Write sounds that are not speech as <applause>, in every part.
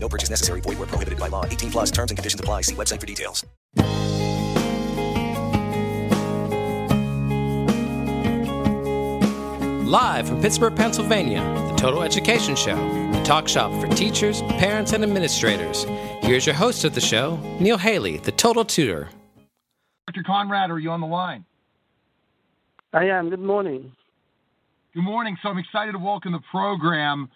No purchase necessary. Void where prohibited by law. 18 plus terms and conditions apply. See website for details. Live from Pittsburgh, Pennsylvania, the Total Education Show, the talk shop for teachers, parents, and administrators. Here's your host of the show, Neil Haley, the Total Tutor. Dr. Conrad, are you on the line? I am. Good morning. Good morning. So I'm excited to welcome the program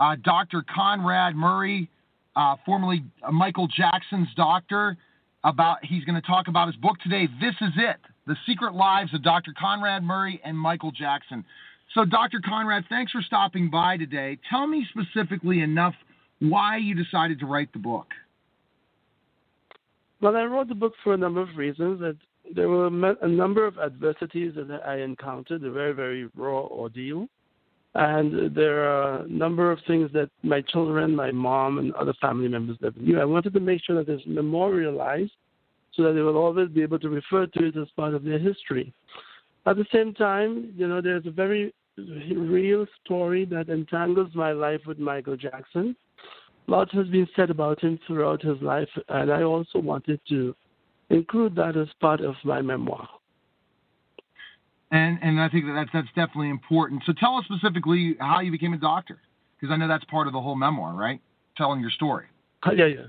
uh, Dr. Conrad Murray, uh, formerly Michael Jackson's doctor. About he's going to talk about his book today. This is it: The Secret Lives of Dr. Conrad Murray and Michael Jackson. So, Dr. Conrad, thanks for stopping by today. Tell me specifically enough why you decided to write the book. Well, I wrote the book for a number of reasons. That there were a number of adversities that I encountered, a very, very raw ordeal. And there are a number of things that my children, my mom, and other family members never knew. I wanted to make sure that it's memorialized so that they will always be able to refer to it as part of their history. At the same time, you know, there's a very real story that entangles my life with Michael Jackson. A lot has been said about him throughout his life, and I also wanted to include that as part of my memoir. And and I think that that's that's definitely important. So tell us specifically how you became a doctor, because I know that's part of the whole memoir, right? Telling your story. Uh, yeah, yeah.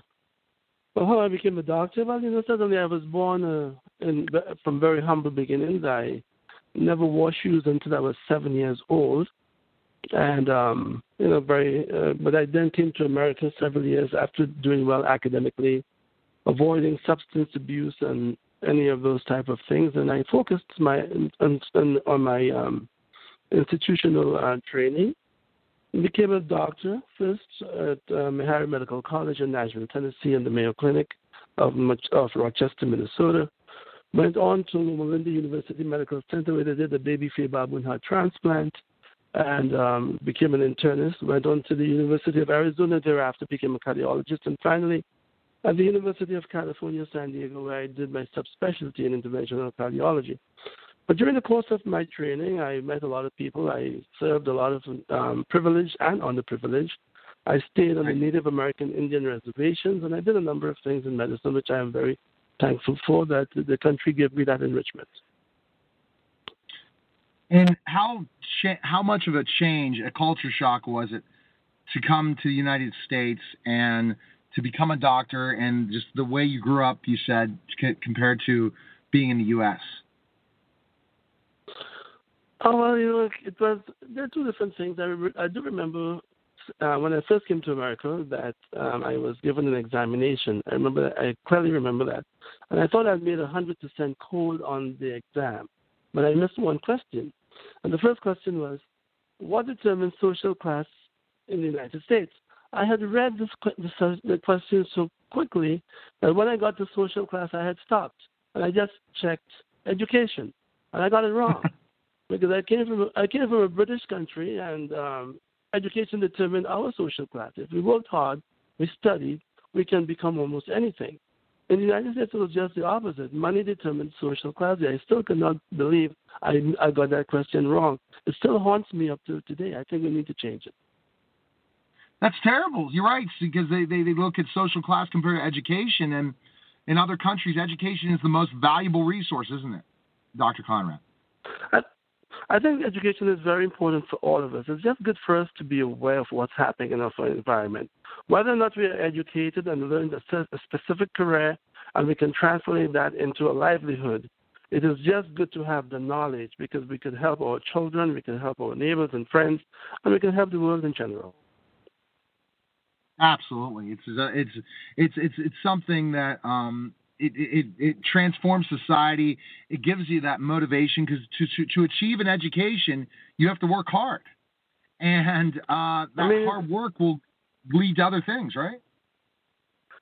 Well, how I became a doctor? Well, you know, suddenly I was born uh, in, from very humble beginnings. I never wore shoes until I was seven years old, and um, you know, very. Uh, but I then came to America several years after doing well academically, avoiding substance abuse and any of those type of things, and I focused my on, on my um, institutional uh, training. Became a doctor first at um, Meharry Medical College in Nashville, Tennessee, and the Mayo Clinic of, of Rochester, Minnesota. Went on to Loma Linda University Medical Center where they did a baby baboon heart transplant and um, became an internist. Went on to the University of Arizona thereafter, became a cardiologist, and finally at the University of California, San Diego, where I did my subspecialty in interventional cardiology. But during the course of my training, I met a lot of people. I served a lot of um, privileged and underprivileged. I stayed on the Native American Indian reservations, and I did a number of things in medicine, which I am very thankful for that the country gave me that enrichment. And how how much of a change, a culture shock was it to come to the United States and to become a doctor and just the way you grew up, you said, compared to being in the U.S.? Oh well, you know, it was there are two different things. I, re- I do remember uh, when I first came to America that um, I was given an examination. I remember I clearly remember that, and I thought I'd made a hundred percent code on the exam, but I missed one question. And the first question was, what determines social class in the United States? I had read this, this the question so quickly that when I got to social class, I had stopped and I just checked education, and I got it wrong <laughs> because I came from I came from a British country, and um, education determined our social class. If we worked hard, we studied, we can become almost anything. In the United States, it was just the opposite. Money determined social class. I still cannot believe I, I got that question wrong. It still haunts me up to today. I think we need to change it. That's terrible. You're right, because they, they, they look at social class compared to education, and in other countries, education is the most valuable resource, isn't it, Dr. Conrad? I, I think education is very important for all of us. It's just good for us to be aware of what's happening in our environment. Whether or not we are educated and learn a, a specific career and we can translate that into a livelihood, it is just good to have the knowledge because we can help our children, we can help our neighbors and friends, and we can help the world in general. Absolutely, it's it's it's it's it's something that um, it, it it transforms society. It gives you that motivation because to, to to achieve an education, you have to work hard, and uh, that I mean, hard work will lead to other things, right?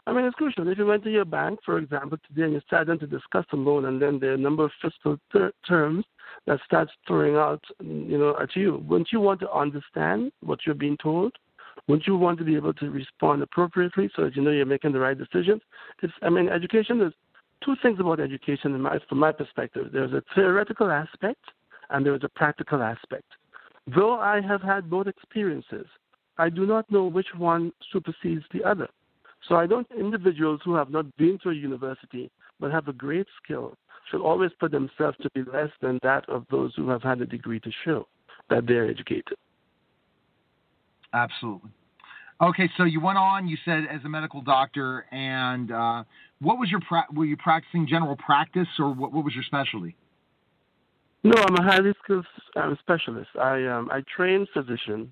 I mean, it's crucial. If you went to your bank, for example, today and you sat down to discuss a loan, and then there are a number of fiscal ter- terms that starts throwing out, you know, at you, wouldn't you want to understand what you're being told? Wouldn't you want to be able to respond appropriately so that you know you're making the right decisions? It's, I mean, education there's two things about education my, from my perspective. There's a theoretical aspect and there's a practical aspect. Though I have had both experiences, I do not know which one supersedes the other. So I don't individuals who have not been to a university but have a great skill should always put themselves to be less than that of those who have had a degree to show that they're educated. Absolutely. Okay, so you went on. You said as a medical doctor, and uh, what was your pra- were you practicing general practice, or what, what was your specialty? No, I'm a highly skilled um, specialist. I um, I train physicians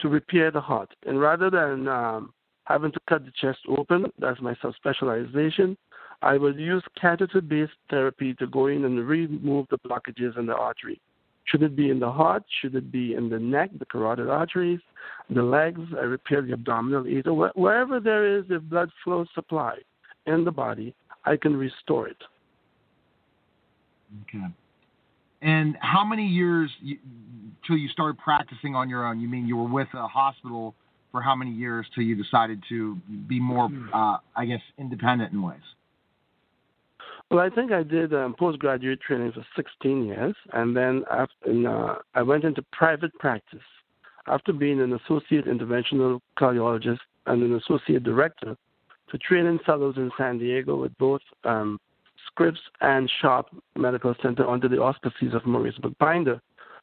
to repair the heart, and rather than um, having to cut the chest open, that's my subspecialization. I will use catheter-based therapy to go in and remove the blockages in the artery. Should it be in the heart? Should it be in the neck, the carotid arteries, the legs? I repair the abdominal aorta. Wherever there is a blood flow supply in the body, I can restore it. Okay. And how many years you, till you started practicing on your own? You mean you were with a hospital for how many years till you decided to be more, uh, I guess, independent in ways? Well, I think I did um, postgraduate training for 16 years, and then after, in, uh, I went into private practice. After being an associate interventional cardiologist and an associate director for training fellows in San Diego with both um, Scripps and Sharp Medical Center under the auspices of Maurice Bookbinder,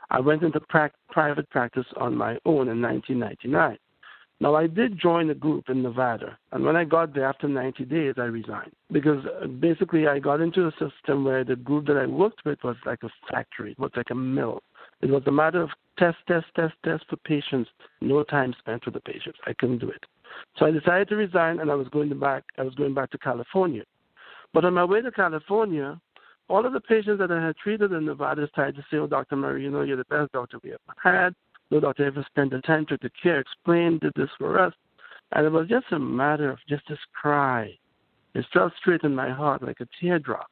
I went into pra- private practice on my own in 1999. Now, I did join a group in Nevada, and when I got there after 90 days, I resigned because uh, basically I got into a system where the group that I worked with was like a factory, it was like a mill. It was a matter of test, test, test, test for patients, no time spent with the patients. I couldn't do it. So I decided to resign, and I was going back. I was going back to California. But on my way to California, all of the patients that I had treated in Nevada started to say, "Oh, Dr. Murray, you know, you're the best doctor we ever had. No doctor ever spent the time to the care, explain, did this for us. And it was just a matter of just this cry. It fell straight in my heart like a teardrop.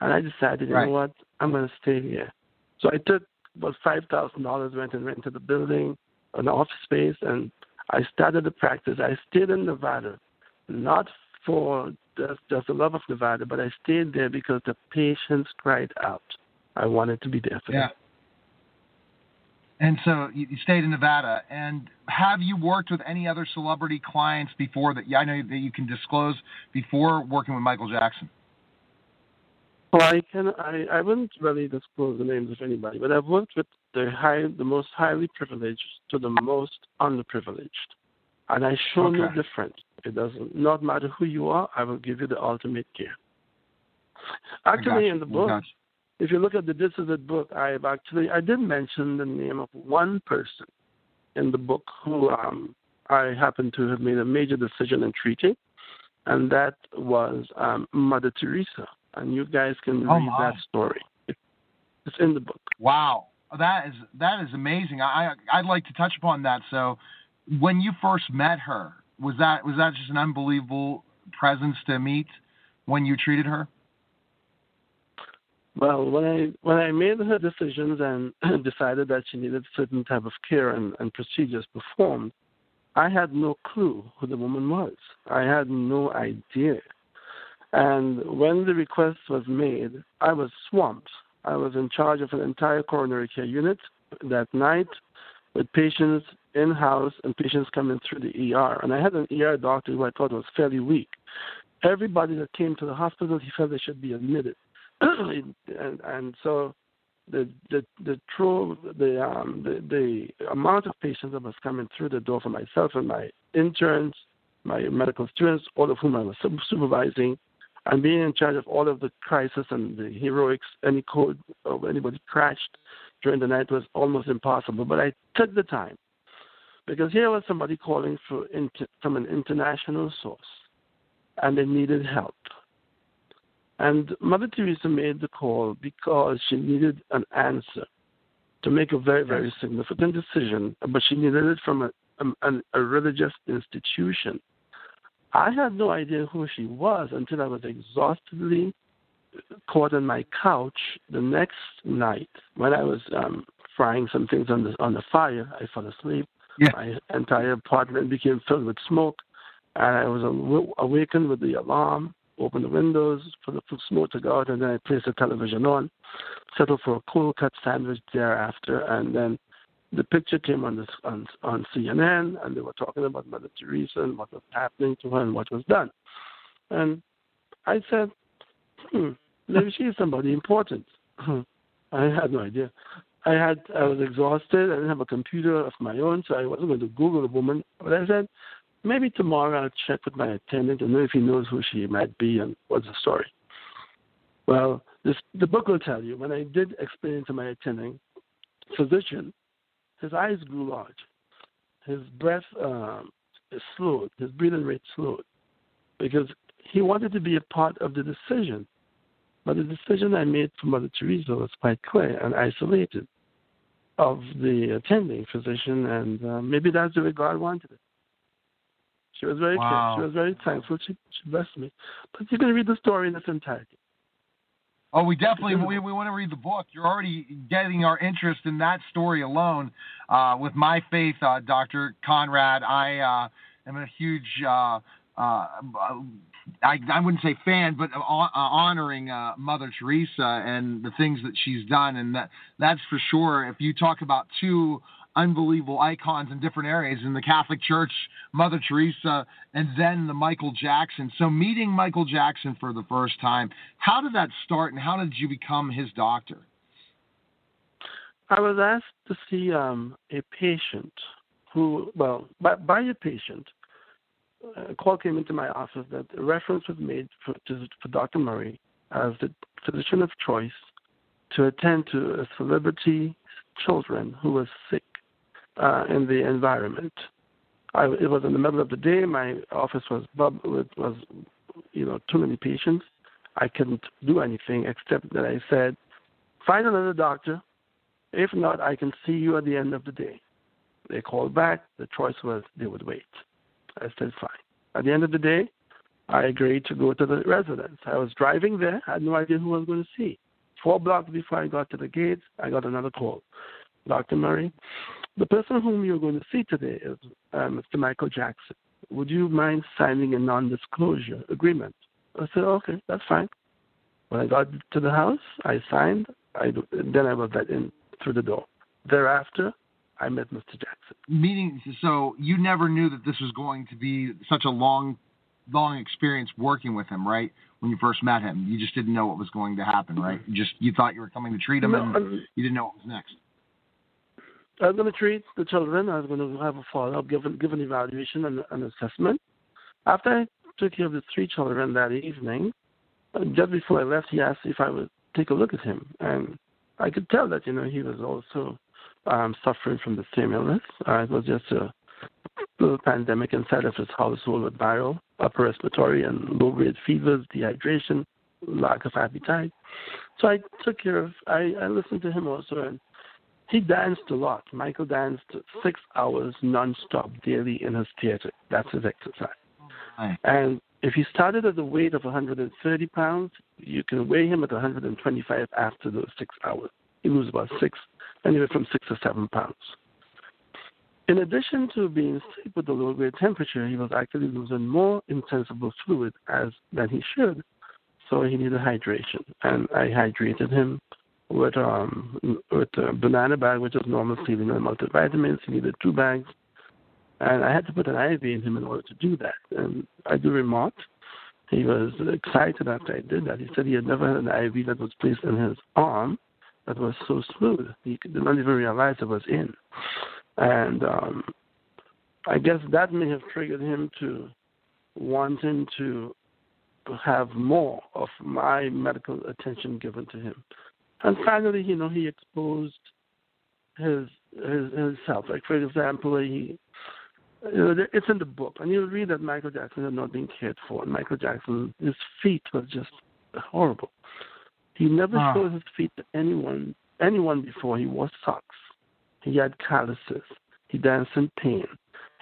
And I decided, you right. know what, I'm going to stay here. So I took about $5,000, went and rented a building, an office space, and I started the practice. I stayed in Nevada, not for just, just the love of Nevada, but I stayed there because the patients cried out. I wanted to be there for yeah. them. And so you, you stayed in Nevada. And have you worked with any other celebrity clients before that? Yeah, I know that you can disclose before working with Michael Jackson. Well, I can. I, I wouldn't really disclose the names of anybody, but I've worked with the high, the most highly privileged to the most underprivileged, and I show okay. no difference. It doesn't not matter who you are. I will give you the ultimate care. Actually, in the book, if you look at the This Is It book, I've actually I did mention the name of one person in the book who um, I happen to have made a major decision in treating, and that was um, Mother Teresa. And you guys can oh read that story. It's in the book. Wow, that is that is amazing. I I'd like to touch upon that. So, when you first met her, was that was that just an unbelievable presence to meet when you treated her? Well, when I when I made her decisions and <clears throat> decided that she needed certain type of care and, and procedures performed, I had no clue who the woman was. I had no idea. And when the request was made, I was swamped. I was in charge of an entire coronary care unit that night with patients in house and patients coming through the ER. And I had an ER doctor who I thought was fairly weak. Everybody that came to the hospital, he felt they should be admitted. <clears throat> and, and so the the the true the um the, the amount of patients that was coming through the door for myself and my interns, my medical students, all of whom I was supervising, and being in charge of all of the crisis and the heroics, any code of anybody crashed during the night was almost impossible. But I took the time because here was somebody calling for from an international source, and they needed help. And Mother Teresa made the call because she needed an answer to make a very, very significant decision, but she needed it from a, a, a religious institution. I had no idea who she was until I was exhaustedly caught on my couch the next night when I was um, frying some things on the on the fire. I fell asleep. Yeah. My entire apartment became filled with smoke, and I was aw- awakened with the alarm. Opened the windows for the smoke to go out, and then I placed the television on, settled for a cold cut sandwich thereafter, and then the picture came on this on on CNN, and they were talking about Mother Teresa and what was happening to her and what was done. And I said, hmm, maybe she is somebody important. <clears throat> I had no idea. I had I was exhausted. I didn't have a computer of my own, so I wasn't going to Google the woman. But I said, maybe tomorrow I'll check with my attendant and know if he knows who she might be and what's the story. Well, this the book will tell you. When I did explain to my attending physician, his eyes grew large. His breath um, slowed. His breathing rate slowed because he wanted to be a part of the decision. But the decision I made for Mother Teresa was quite clear and isolated of the attending physician, and uh, maybe that's the way God wanted it. She was very Wow. she was very thankful. She she blessed me. But you can read the story in its entirety. Oh, we definitely we, we want to read the book. You're already getting our interest in that story alone. Uh, with my faith, uh, Doctor Conrad, I uh, am a huge. Uh, uh, I, I wouldn't say fan, but uh, honoring uh, Mother Teresa and the things that she's done, and that that's for sure. If you talk about two unbelievable icons in different areas in the Catholic Church, Mother Teresa, and then the Michael Jackson. So meeting Michael Jackson for the first time, how did that start, and how did you become his doctor? I was asked to see um, a patient who, well, by, by a patient, a call came into my office that a reference was made for, to, for Dr. Murray as the physician of choice to attend to a celebrity children who was sick uh, in the environment. I, it was in the middle of the day. My office was bub- was, you know, too many patients. I couldn't do anything except that I said, find another doctor. If not, I can see you at the end of the day. They called back. The choice was they would wait. I said, fine. At the end of the day, I agreed to go to the residence. I was driving there. I had no idea who I was going to see. Four blocks before I got to the gate, I got another call. Dr. Murray, the person whom you're going to see today is uh, Mr. Michael Jackson. Would you mind signing a non disclosure agreement? I said, okay, that's fine. When I got to the house, I signed. I, then I was let in through the door. Thereafter, I met Mr. Jackson. Meeting, so you never knew that this was going to be such a long, long experience working with him, right? When you first met him, you just didn't know what was going to happen, right? You just you thought you were coming to treat him, No, and um, you didn't know what was next. I was going to treat the children. I was going to have a follow up, give, give an evaluation and an assessment. After I took care of the three children that evening, just before I left, he asked if I would take a look at him. And I could tell that, you know, he was also um, suffering from the same illness. Uh, it was just a little pandemic inside of his household with viral, upper respiratory, and low grade fevers, dehydration, lack of appetite. So I took care of, I, I listened to him also, and he danced a lot. Michael danced six hours nonstop daily in his theater. That's his exercise. Right. And if he started at the weight of 130 pounds, you can weigh him at 125 after those six hours. He loses about six, anywhere from six to seven pounds. In addition to being sick with the low grade temperature, he was actually losing more insensible fluid as than he should. So he needed hydration, and I hydrated him with um with a banana bag, which is normal saline and multivitamins. He needed two bags, and I had to put an IV in him in order to do that. And I do remark, he was excited after I did that. He said he had never had an IV that was placed in his arm that was so smooth. He did not even realize it was in, and um I guess that may have triggered him to wanting to have more of my medical attention given to him. And finally, you know, he exposed his his himself. Like for example, he you know, it's in the book, and you'll read that Michael Jackson had not been cared for. And Michael Jackson, his feet was just horrible. He never Ah. showed his feet to anyone anyone before. He wore socks. He had calluses. He danced in pain.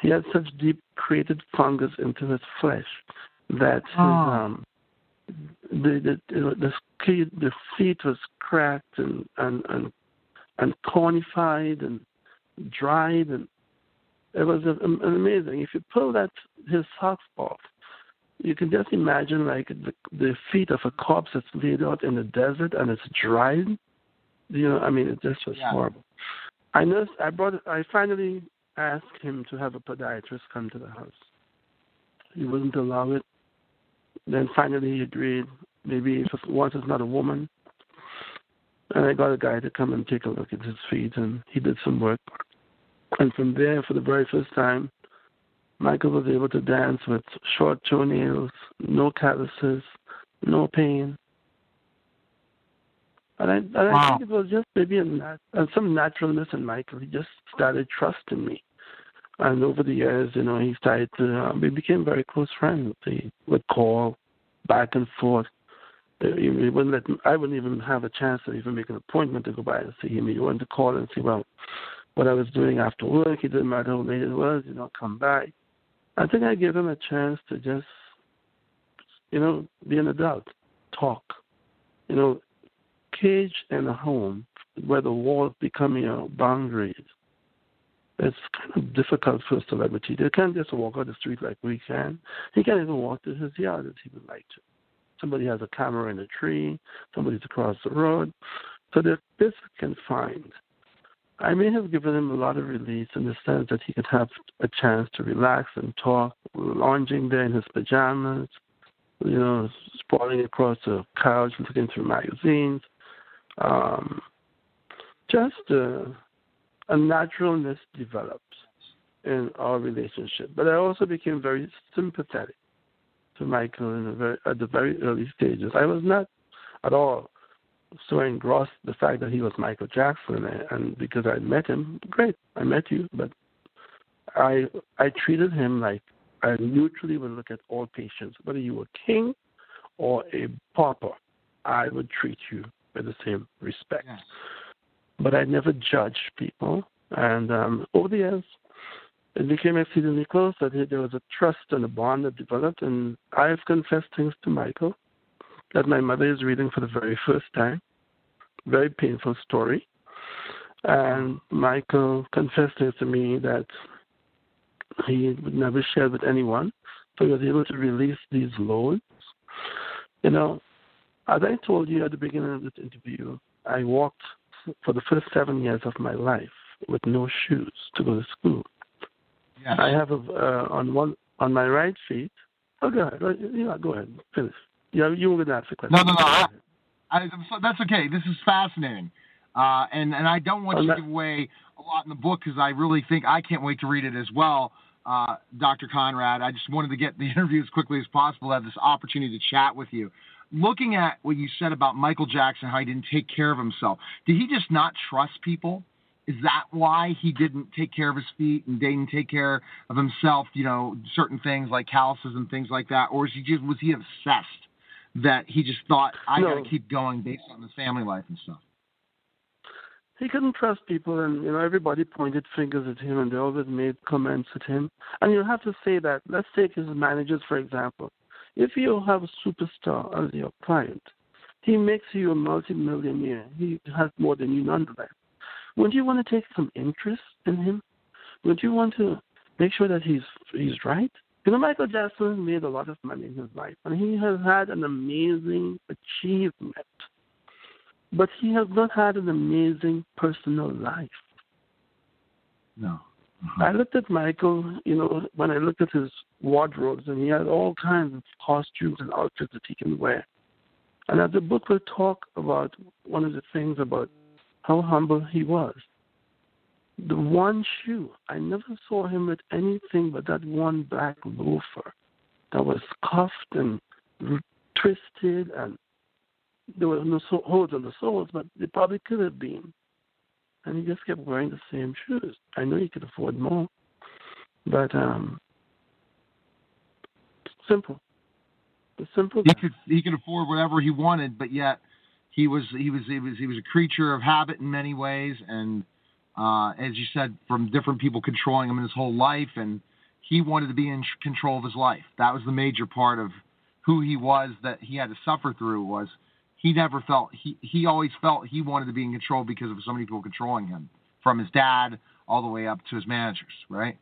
he had such deep created fungus into his flesh that his, Oh. um, the the the feet the feet was cracked and and and and cornified and dried and it was a, an amazing. If you pull that his socks off, you can just imagine like the the feet of a corpse that's laid out in the desert and it's dried. You know, I mean, it just was Yeah. horrible. I know. I brought. I finally asked him to have a podiatrist come to the house. He wouldn't allow it. Then finally he agreed. Maybe if it's, once it's not a woman. And I got a guy to come and take a look at his feet, and he did some work. And from there, for the very first time, Michael was able to dance with short toenails, no calluses, no pain. And I, and I think it was just maybe a nat- some naturalness in Michael. He just started trusting me. And over the years, you know, he started to, uh, we became very close friends. He would call back and forth. Uh, He he wouldn't let, Me, I wouldn't even have a chance to even make an appointment to go by and see him. He wanted to call and see, well, what I was doing after work. It didn't matter how late it was, you know, come by. I think I gave him a chance to just, you know, be an adult, talk. You know, cage and a home where the walls become your boundaries. It's kind of difficult for a celebrity. They can't just walk out the street like we can. He can't even walk to his yard if he would like to. Somebody has a camera in a tree. Somebody's across the road. So they're this confined. I may have given him a lot of release in the sense that he could have a chance to relax and talk, lounging there in his pajamas, you know, sprawling across the couch, looking through magazines. Um, just uh, a naturalness developed in our relationship. But I also became very sympathetic to Michael in the very, at the very early stages. I was not at all so engrossed the fact that he was Michael Jackson, and, and because I met him, great, I met you, but I I treated him like I neutrally would look at all patients, whether you were king or a pauper, I would treat you with the same respect. But I never judged people, and um, over the years, it became exceedingly close that there was a trust and a bond that developed, and I've confessed things to Michael that my mother is reading for the very first time. Very painful story. And Michael confessed things to me that he would never share with anyone. So he was able to release these loads. You know, as I told you at the beginning of this interview, I walked for the first seven years of my life with no shoes to go to school. Yes. I have a uh, on one on my right feet. Oh, go ahead. Yeah, go ahead. Finish. Yeah, you were going to ask a question. No, no, no. I, I, so that's okay. This is fascinating, uh, and and I don't want I'm you not- to give away a lot in the book because I really think I can't wait to read it as well, uh, Dr. Conrad. I just wanted to get the <laughs> interview as quickly as possible, have this opportunity to chat with you. Looking at what you said about Michael Jackson, how he didn't take care of himself, did he just not trust people? Is that why he didn't take care of his feet and didn't take care of himself? You know, certain things like calluses and things like that, or is he just was he obsessed? that he just thought I No. got to keep going based on his family life and stuff. he couldn't trust people, and you know everybody pointed fingers at him, and they always made comments at him. And you have to say that. Let's take his managers for example. If you have a superstar as your client, he makes you a multimillionaire. He has more than you nonetheless. Wouldn't you want to take some interest in him? Wouldn't you want to make sure that he's he's right? You know, Michael Jackson made a lot of money in his life, and he has had an amazing achievement but he has not had an amazing personal life. No. I looked at Michael, you know, when I looked at his wardrobes, and he had all kinds of costumes and outfits that he can wear. And as the book will talk about one of the things about how humble he was. The one shoe, I never saw him with anything but that one black loafer that was cuffed and twisted, and there were no holes on the soles, but they probably could have been and he just kept wearing the same shoes. I know he could afford more, but um, simple. The simple. He could he could afford whatever he wanted, but yet he was he was he was he was a creature of habit in many ways, and uh, as you said, from different people controlling him in his whole life, and he wanted to be in control of his life. That was the major part of who he was that he had to suffer through was he never felt he he always felt he wanted to be in control because of so many people controlling him from his dad all the way up to his managers, right?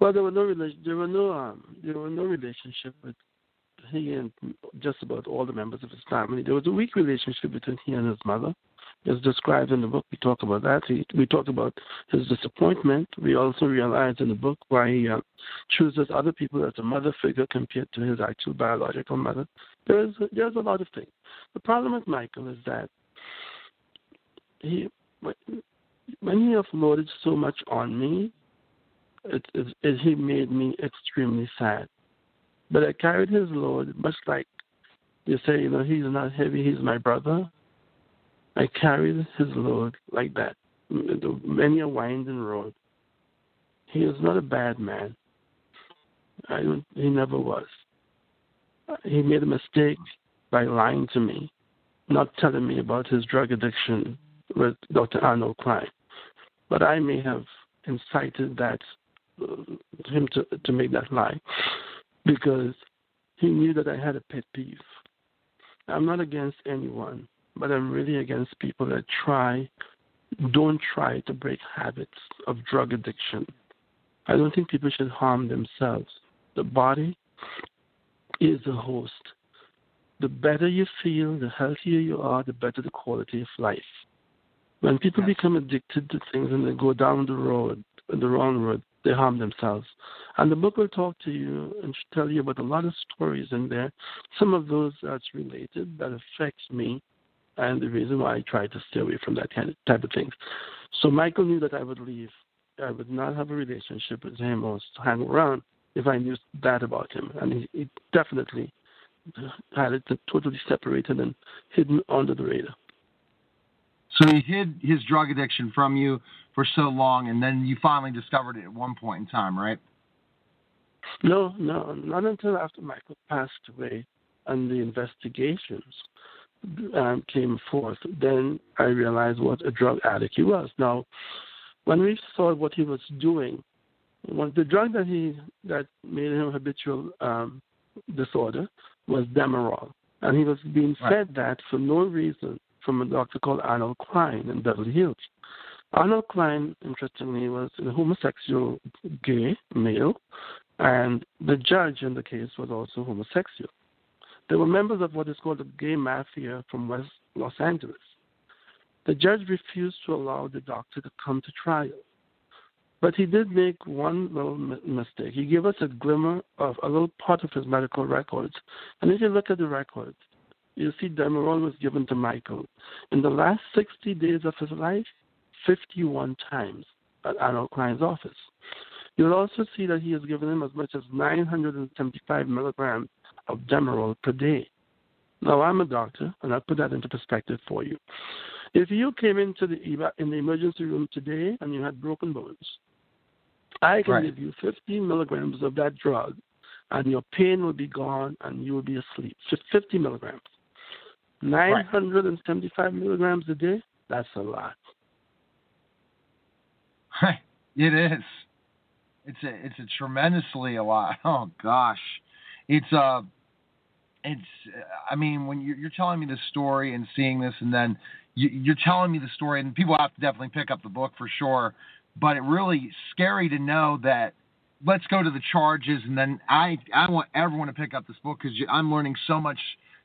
Well, there were no. There were no um, there were no relationship with he and just about all the members of his family. There was a weak relationship between he and his mother. It's described in the book. We talk about that. We talk about his disappointment. We also realize in the book why he uh, chooses other people as a mother figure compared to his actual biological mother. There's there's a lot of things. The problem with Michael is that he when he offloaded so much on me, it, it, it, he made me extremely sad. But I carried his load, much like you say, you know, he's not heavy, he's my brother. I carried his load like that, many a winding road. He is not a bad man. I don't, he never was. He made a mistake by lying to me, not telling me about his drug addiction with Dr. Arnold Klein. But I may have incited that uh, him to to make that lie because he knew that I had a pet peeve. I'm not against anyone, but I'm really against people that try, don't try to break habits of drug addiction. I don't think people should harm themselves. The body is a host. The better you feel, the healthier you are, the better the quality of life. When people yes. become addicted to things and they go down the road, the wrong road, they harm themselves. And the book will talk to you and tell you about a lot of stories in there. Some of those that's related that affects me, and the reason why I try to stay away from that kind of type of things. So Michael knew that I would leave. I would not have a relationship with him or hang around if I knew that about him. And he, he definitely had it totally separated and hidden under the radar. So he hid his drug addiction from you for so long, and then you finally discovered it at one point in time, right? No, no, not until after Michael passed away and the investigations um, came forth. Then I realized what a drug addict he was. Now, when we saw what he was doing, one, the drug that he that made him habitual um, disorder was Demerol, and he was being right. fed that for no reason from a doctor called Arnold Klein in Beverly Hills. Arnold Klein, interestingly, was a homosexual gay male, and the judge in the case was also homosexual. They were members of what is called the gay mafia from West Los Angeles. The judge refused to allow the doctor to come to trial. But he did make one little mistake. He gave us a glimmer of a little part of his medical records. And if you look at the records, you see Demerol was given to Michael in the last 60 days of his life 51 times at Arnold Klein's office. You'll also see that he has given him as much as 975 milligrams of Demerol per day. Now, I'm a doctor, and I'll put that into perspective for you. If you came into the in the emergency room today and you had broken bones, I can right. give you 15 milligrams of that drug, and your pain will be gone, and you will be asleep. 50 milligrams. 975 right. milligrams a day, that's a lot. <laughs> it is. It's a it's a tremendously a lot. <laughs> Oh gosh, it's a it's I mean when you're, you're telling me the story and seeing this, and then you, you're telling me the story, and people have to definitely pick up the book for sure. But it really scary to know that. Let's go to the charges, and then I I want everyone to pick up this book because I'm learning so much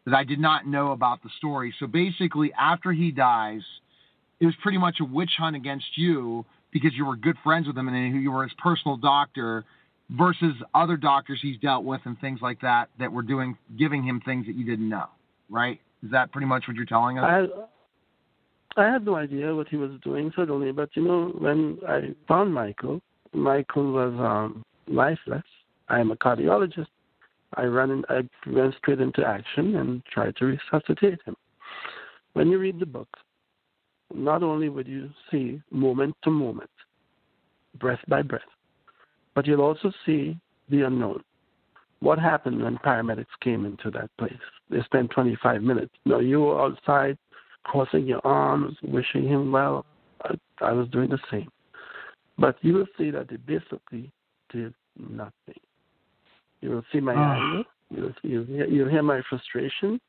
that I did not know about the story. So basically, after he dies, it was pretty much a witch hunt against you because you were good friends with him and you were his personal doctor versus other doctors he's dealt with and things like that that were doing giving him things that you didn't know, right? Is that pretty much what you're telling us? I, I had no idea what he was doing suddenly, but you know, when I found Michael, Michael was um, lifeless. I am a cardiologist. I ran in, I went straight into action and tried to resuscitate him. When you read the book, not only would you see moment to moment, breath by breath, but you'll also see the unknown. What happened when paramedics came into that place? They spent 25 minutes. Know, you were outside, crossing your arms, wishing him well. I, I was doing the same. But you will see that they basically did nothing. You will see my Oh. anger. You'll, you'll, hear, you'll hear my frustration.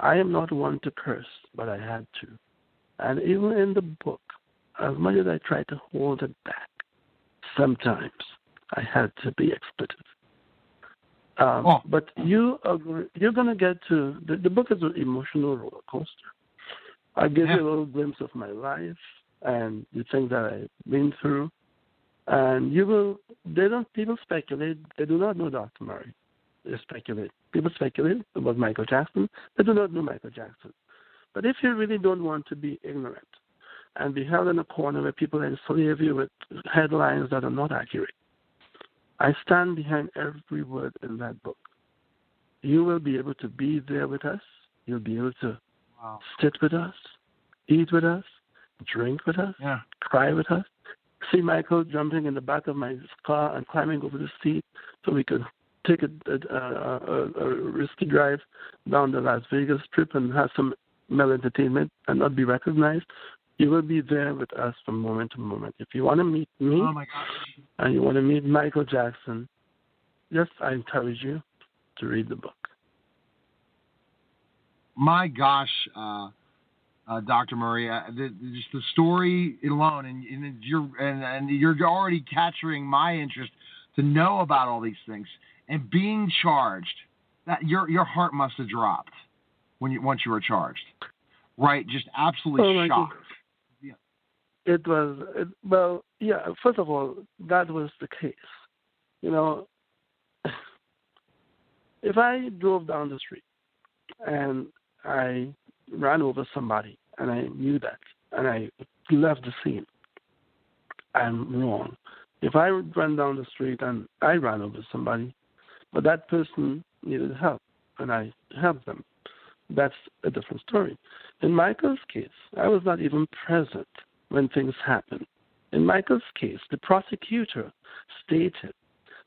I am not one to curse, but I had to. And even in the book, as much as I tried to hold it back, sometimes I had to be expletive. Um, Oh. But you are—you're going to get to the, the book is an emotional roller coaster. I give Yeah. you a little glimpse of my life and the things that I've been through, and you will. They don't. People speculate. They do not know Dr. Murray. They speculate. People speculate about Michael Jackson. They do not know Michael Jackson. But if you really don't want to be ignorant and be held in a corner where people enslave you with headlines that are not accurate, I stand behind every word in that book. You will be able to be there with us. You'll be able to Wow. sit with us, eat with us, drink with us, Yeah. cry with us. See Michael jumping in the back of my car and climbing over the seat so we could take a, a, a, a, a risky drive down the Las Vegas Strip and have some male entertainment and not be recognized. You will be there with us from moment to moment. If you want to meet me Oh and you want to meet Michael Jackson, yes, I encourage you to read the book. My gosh, uh, uh, Dr. Murray, uh, the, just the story alone, and, and you're and, and you're already capturing my interest to know about all these things and being charged. That your your heart must have dropped when you once you were charged, right? Just absolutely Oh, shocked. It was it, well, yeah. First of all, that was the case. You know, <sighs> if I drove down the street and I ran over somebody and I knew that and I left the scene, I'm wrong. If I ran down the street and I ran over somebody, but that person needed help and I helped them, that's a different story. In Michael's case, I was not even present when things happened. In Michael's case, the prosecutor stated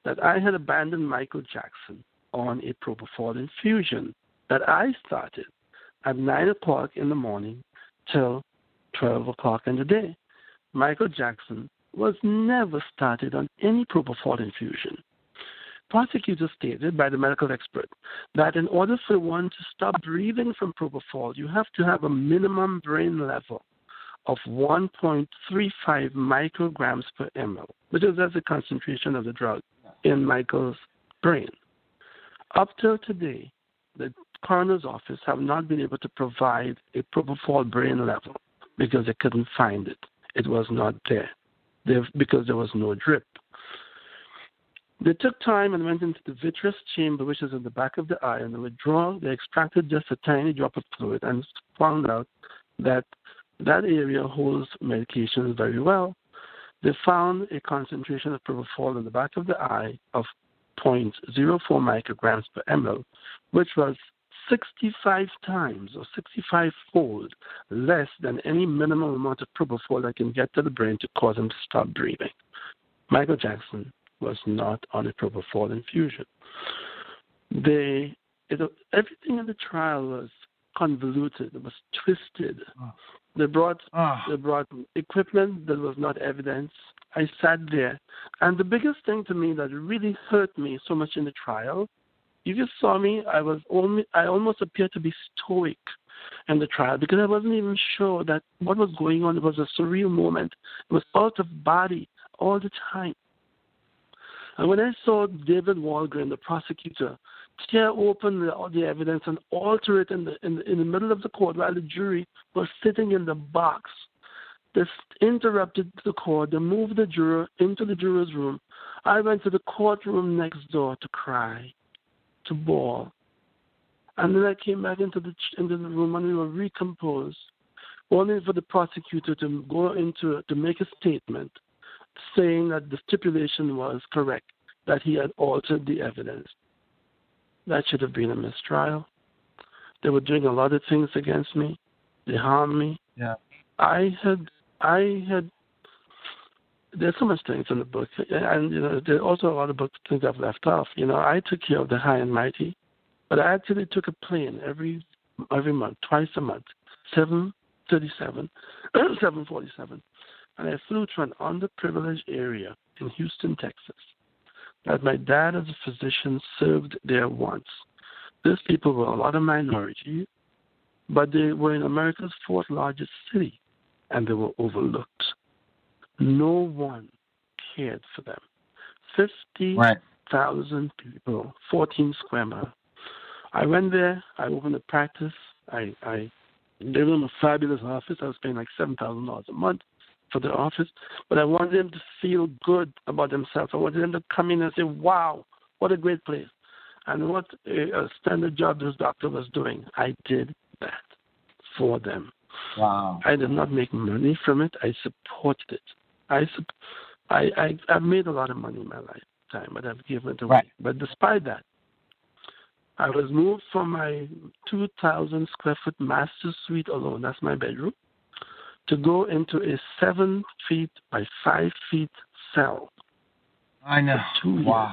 that I had abandoned Michael Jackson on a propofol infusion that I started at 9 o'clock in the morning till 12 o'clock in the day. Michael Jackson was never started on any propofol infusion. Prosecutor stated by the medical expert that in order for one to stop breathing from propofol, you have to have a minimum brain level of 1.35 micrograms per ml, which is that's the concentration of the drug in Michael's brain. Up till today, the coroner's office have not been able to provide a propofol brain level because they couldn't find it. It was not there They've, because there was no drip. They took time and went into the vitreous chamber, which is in the back of the eye, and they draw, they extracted just a tiny drop of fluid and found out that that area holds medications very well. They found a concentration of propofol in the back of the eye of 0.04 micrograms per ml, which was 65 times or 65 fold less than any minimal amount of propofol that can get to the brain to cause him to stop breathing. Michael Jackson was not on a propofol infusion. They, it, everything in the trial was convoluted. It was twisted. Oh. They brought Oh, they brought equipment that was not evidence. I sat there, and the biggest thing to me that really hurt me so much in the trial, if you saw me, I was only I almost appeared to be stoic in the trial because I wasn't even sure that what was going on was a surreal moment. It was out of body all the time. And when I saw David Walgren, the prosecutor, tear open the, the evidence and alter it in the, in in the middle of the court while the jury was sitting in the box, this interrupted the court. They moved the juror into the juror's room. I went to the courtroom next door to cry, to bawl, and then I came back into the into the room and we were recomposed, only for the prosecutor to go into to make a statement saying that the stipulation was correct, that he had altered the evidence. That should have been a mistrial. They were doing a lot of things against me. They harmed me. Yeah. I had, I had. There's so much things in the book, and you know, there's also a lot of books things I've left off. You know, I took care of the high and mighty, but I actually took a plane every every month, twice a month, seven thirty-seven, <clears throat> seven forty-seven, and I flew to an underprivileged area in Houston, Texas, that my dad, as a physician, served there once. These people were a lot of minorities, but they were in America's fourth largest city, and they were overlooked. No one cared for them. 50,000 right. people, 14 square miles. I went there, I opened a practice, I, I lived in a fabulous office. I was paying like $7,000 a month for the office, but I wanted them to feel good about themselves. I wanted them to come in and say, wow, what a great place. And what a standard job this doctor was doing, I did that for them. Wow. I did not make money from it. I supported it. I, I, I, I've made a lot of money in my lifetime, but I've given it away. Right. But despite that, I was moved from my 2,000 square foot master suite alone, that's my bedroom, to go into a seven feet by five feet cell. I know. two wow.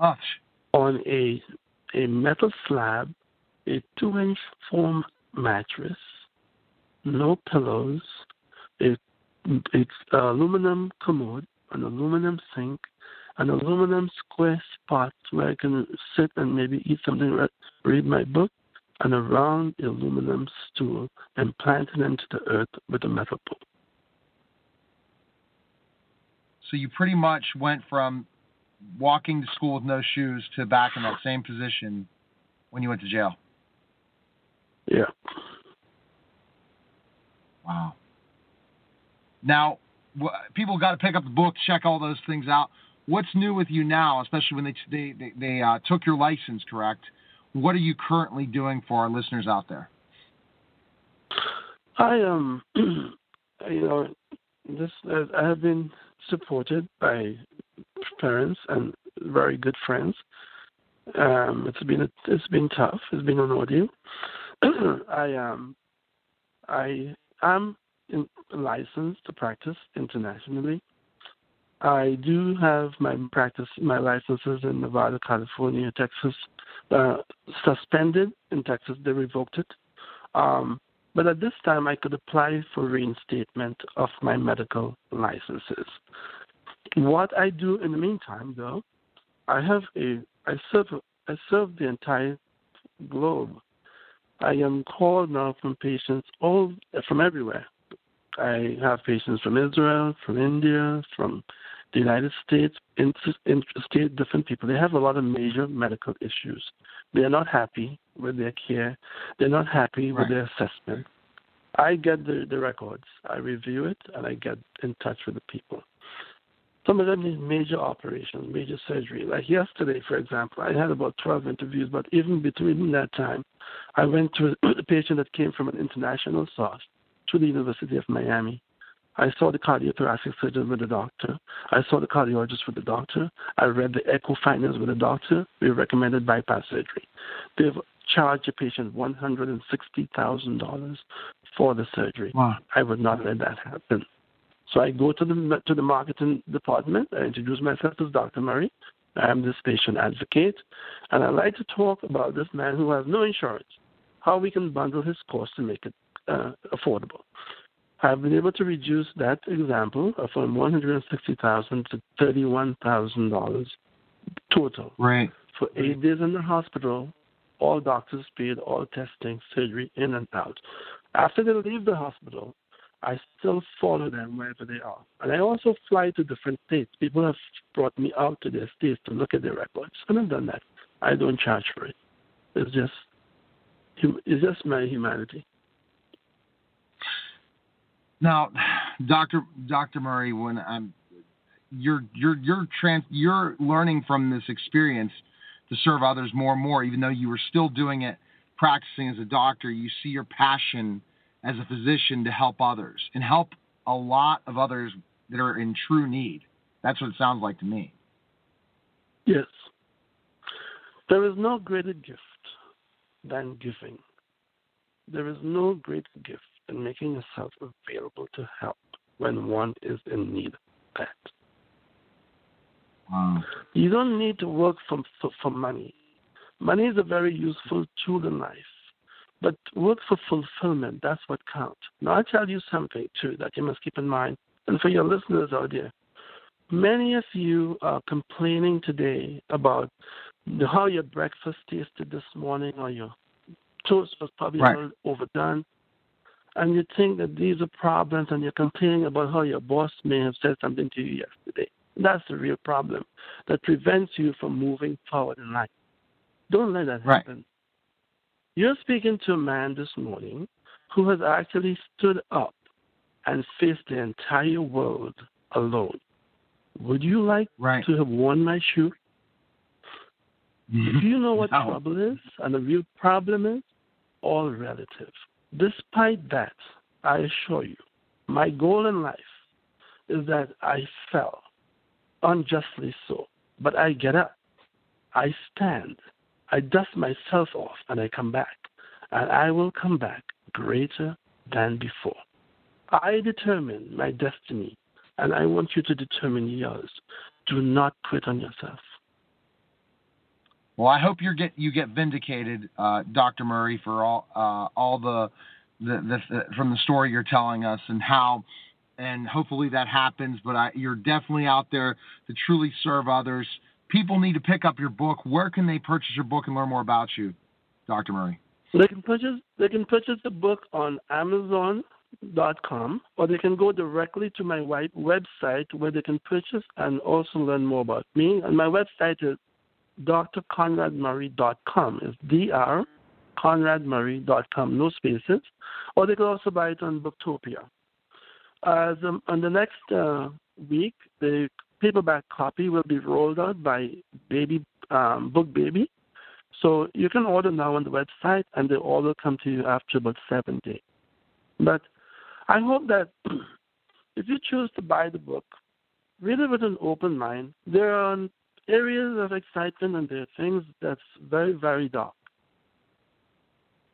years. Oh. On a a metal slab, a two inch foam mattress, no pillows, a, a aluminum commode, an aluminum sink, an aluminum square spot where I can sit and maybe eat something, read my book, and a round aluminum stool and planted into the earth with a metal pole. So you pretty much went from walking to school with no shoes to back in that same position when you went to jail. Yeah. Wow. Now, people got to pick up the book, check all those things out. What's new with you now, especially when they they they, they uh, took your license, correct? What are you currently doing for our listeners out there? I um, <clears throat> you know, this I have been supported by parents and very good friends. Um, it's been it's been tough. It's been an ordeal. <clears throat> I um, I am in, licensed to practice internationally. I do have my practice, my licenses in Nevada, California, Texas, uh, suspended. In Texas, they revoked it. Um, but at this time, I could apply for reinstatement of my medical licenses. What I do in the meantime, though, I have a I serve I serve the entire globe. I am called now from patients all from everywhere. I have patients from Israel, from India, from the United States, interstate different people. They have a lot of major medical issues. They are not happy with their care. They're not happy right. with their assessment. I get the, the records, I review it, and I get in touch with the people. Some of them need major operations, major surgery. Like yesterday, for example, I had about 12 interviews, but even between that time, I went to a <clears throat> patient that came from an international source to the University of Miami. I saw the cardiothoracic surgeon with the doctor. I saw the cardiologist with the doctor. I read the echo findings with the doctor. We recommended bypass surgery. They've charged the patient $160,000 for the surgery. Wow. I would not let that happen. So I go to the to the marketing department. I introduce myself as Dr. Murray. I am this patient advocate, and I like to talk about this man who has no insurance, how we can bundle his cost to make it uh, affordable. I've been able to reduce that example from one hundred and sixty thousand to thirty-one thousand dollars total. Right. For eight days in the hospital, all doctors paid, all testing, surgery, in and out. After they leave the hospital, I still follow them wherever they are. And I also fly to different states. People have brought me out to their states to look at their records, and I've done that. I don't charge for it. It's just, it's just my humanity. Now, <sighs> Doctor Doctor Murray, when I'm, you're you're you're trans, you're learning from this experience to serve others more and more, even though you were still doing it, practicing as a doctor. You see your passion as a physician to help others and help a lot of others that are in true need. That's what it sounds like to me. Yes. There is no greater gift than giving. There is no greater gift than making yourself available to help when one is in need of that. Wow. You don't need to work for, for, for money. Money is a very useful tool in life. But work for fulfillment, that's what counts. Now, I tell you something, too, that you must keep in mind, and for your listeners out there many of you are complaining today about how your breakfast tasted this morning or your toast was probably right. a little overdone. And you think that these are problems and you're complaining about how your boss may have said something to you yesterday. That's the real problem that prevents you from moving forward in life. Don't let that right. happen. You're speaking to a man this morning who has actually stood up and faced the entire world alone. Would you like right. to have worn my shoe? Mm-hmm. if you know what no. trouble is and the real problem is, all relative. Despite that, I assure you, my goal in life is that I fell, unjustly so, but I get up, I stand, I dust myself off, and I come back. And I will come back greater than before. I determine my destiny, and I want you to determine yours. Do not quit on yourself. Well, I hope you get you get vindicated, uh, Dr. Murray, for all uh, all the, the, the, from the story you're telling us and how, and hopefully that happens. But I, you're definitely out there to truly serve others. People need to pick up your book. Where can they purchase your book and learn more about you, Dr. Murray? They can purchase they can purchase the book on Amazon.com or they can go directly to my website where they can purchase and also learn more about me. And my website is drconradmurray.com. It's dr conradmurray.com, no spaces. Or they can also buy it on Booktopia. As um, on the next uh, week, the paperback copy will be rolled out by Baby um, Book Baby. So you can order now on the website, and the order will come to you after about seven days. But I hope that <clears throat> if you choose to buy the book, read it with an open mind. There are areas of excitement and there are things that's very, very dark.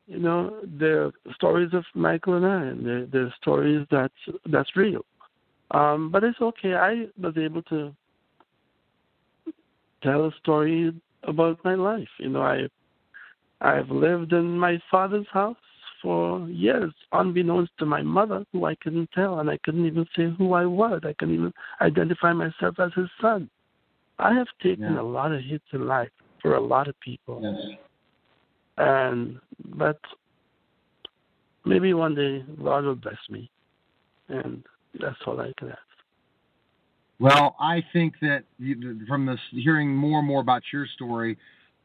You know, there are stories of Michael and I, and there, are stories that's that's real. Um, but it's okay. I was able to tell a story about my life. You know, I I've lived in my father's house for years, unbeknownst to my mother, who I couldn't tell, and I couldn't even say who I was. I couldn't even identify myself as his son. I have taken yeah. a lot of hits in life for a lot of people. Yes. And but maybe one day God will bless me, and that's all I can ask. Well, I think that you, from this hearing more and more about your story,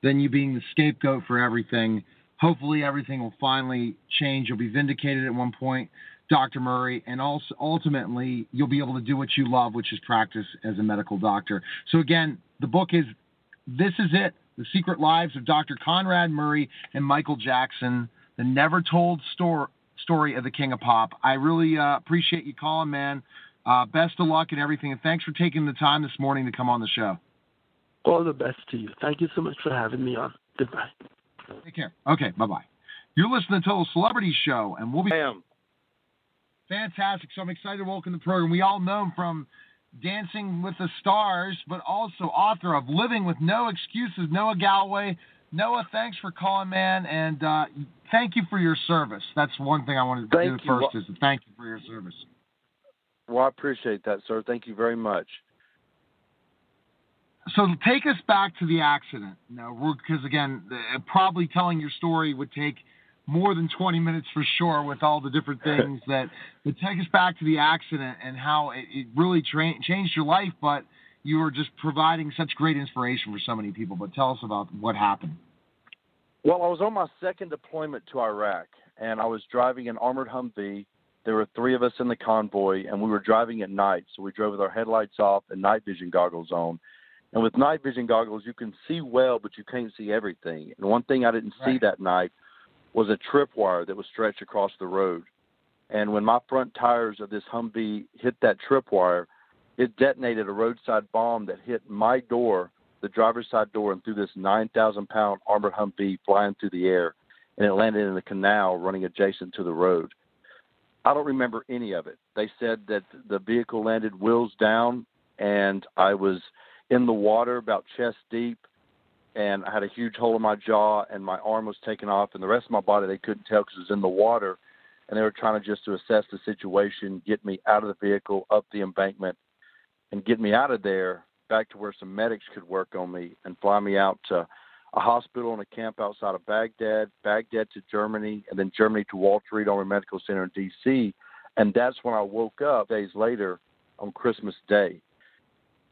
than you being the scapegoat for everything. Hopefully, everything will finally change. You'll be vindicated at one point, Dr. Murray, and also ultimately you'll be able to do what you love, which is practice as a medical doctor. So again, the book is "This Is It: The Secret Lives of Dr. Conrad Murray and Michael Jackson: The Never Told Story." Story of the King of Pop. I really uh, appreciate you calling, man. Uh, best of luck and everything, and thanks for taking the time this morning to come on the show. All the best to you. Thank you so much for having me on. Goodbye. Take care. Okay, bye bye. You're listening to the Celebrity Show, and we'll be. I am. Fantastic. So I'm excited to welcome the program. We all know him from Dancing with the Stars, but also author of Living with No Excuses, Noah Galloway. Noah, thanks for calling, man, and uh, thank you for your service. That's one thing I wanted to thank do you. first is to thank you for your service. Well, I appreciate that, sir. Thank you very much. So take us back to the accident. Now, because again, probably telling your story would take more than 20 minutes for sure with all the different <laughs> things that would take us back to the accident and how it, it really tra- changed your life, but you were just providing such great inspiration for so many people. But tell us about what happened. Well, I was on my second deployment to Iraq, and I was driving an armored Humvee. There were three of us in the convoy, and we were driving at night. So we drove with our headlights off and night vision goggles on. And with night vision goggles, you can see well, but you can't see everything. And one thing I didn't right. see that night was a tripwire that was stretched across the road. And when my front tires of this Humvee hit that tripwire, it detonated a roadside bomb that hit my door, the driver's side door, and threw this 9,000 pound armored Humvee flying through the air. And it landed in the canal running adjacent to the road. I don't remember any of it. They said that the vehicle landed wheels down, and I was in the water about chest deep, and I had a huge hole in my jaw, and my arm was taken off, and the rest of my body they couldn't tell because it was in the water, and they were trying to just to assess the situation, get me out of the vehicle, up the embankment, and get me out of there back to where some medics could work on me and fly me out to a hospital and a camp outside of Baghdad, Baghdad to Germany, and then Germany to Walter Reed Army Medical Center in D.C. And that's when I woke up days later on Christmas Day.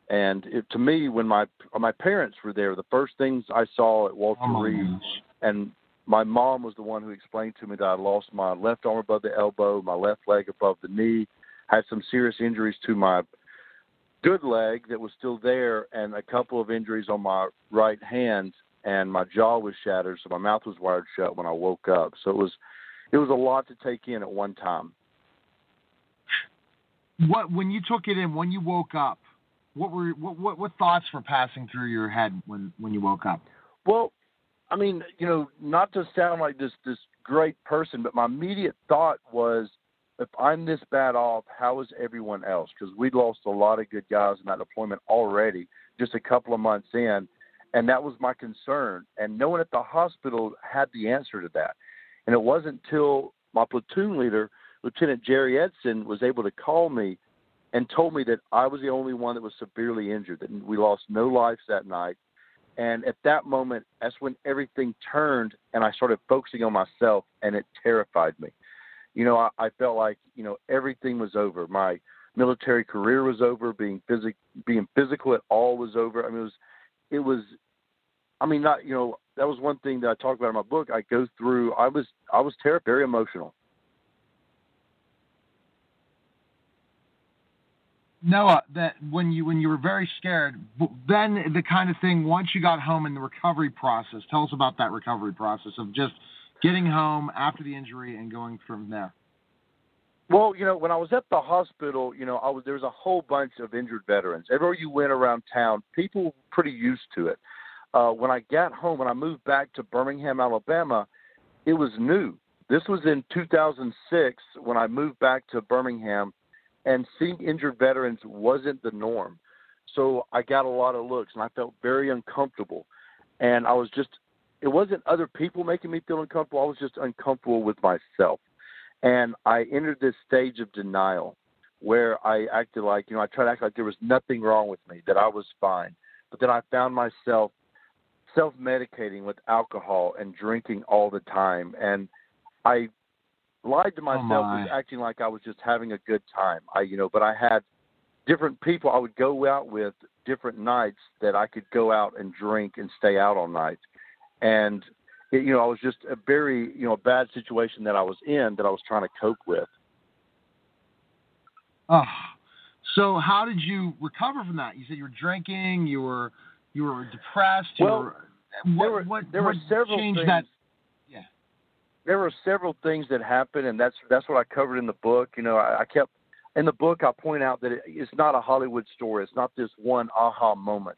And it, to me, when my my parents were there, the first things I saw at Walter oh Reed, gosh. and my mom was the one who explained to me that I lost my left arm above the elbow, my left leg above the knee, had some serious injuries to my good leg that was still there, and a couple of injuries on my right hand, and my jaw was shattered, so my mouth was wired shut when I woke up. So it was it was a lot to take in at one time. What when you took it in, when you woke up, what were what what, what thoughts were passing through your head when when you woke up? Well, I mean, you know, not to sound like this this great person, but my immediate thought was, if I'm this bad off, how is everyone else? Because we'd lost a lot of good guys in that deployment already, just a couple of months in, and that was my concern. And no one at the hospital had the answer to that. And it wasn't until my platoon leader, Lieutenant Jerry Edson, was able to call me and told me that I was the only one that was severely injured, that we lost no lives that night. And at that moment, that's when everything turned and I started focusing on myself, and it terrified me. You know, I, I felt like, you know, everything was over. My military career was over. Being physic, being physical at all was over. I mean, it was, it was, I mean, not, you know, that was one thing that I talk about in my book. I go through, I was, I was very emotional. Noah, that when you when you were very scared, then the kind of thing once you got home in the recovery process. Tell us about that recovery process of just getting home after the injury and going from there. Well, you know, when I was at the hospital, you know, I was there was a whole bunch of injured veterans. Everywhere you went around town, people were pretty used to it. Uh, when I got home, when I moved back to Birmingham, Alabama, it was new. This was in 2006 when I moved back to Birmingham, and seeing injured veterans wasn't the norm. So I got a lot of looks, and I felt very uncomfortable. And I was just, it wasn't other people making me feel uncomfortable. I was just uncomfortable with myself. And I entered this stage of denial where I acted like, you know, I tried to act like there was nothing wrong with me, that I was fine. But then I found myself self medicating with alcohol and drinking all the time. And I lied to oh, myself my. with acting like I was just having a good time. I, you know, but I had different people I would go out with different nights that I could go out and drink and stay out all night. And it, you know, I was just a very, you know, bad situation that I was in that I was trying to cope with. Oh, so how did you recover from that? You said you were drinking, you were you were depressed. You Well, were, what, there were what, there what were several changed things. that? There were several things that happened, and that's that's what I covered in the book. You know, I, I kept in the book. I point out that it, it's not a Hollywood story. It's not this one aha moment.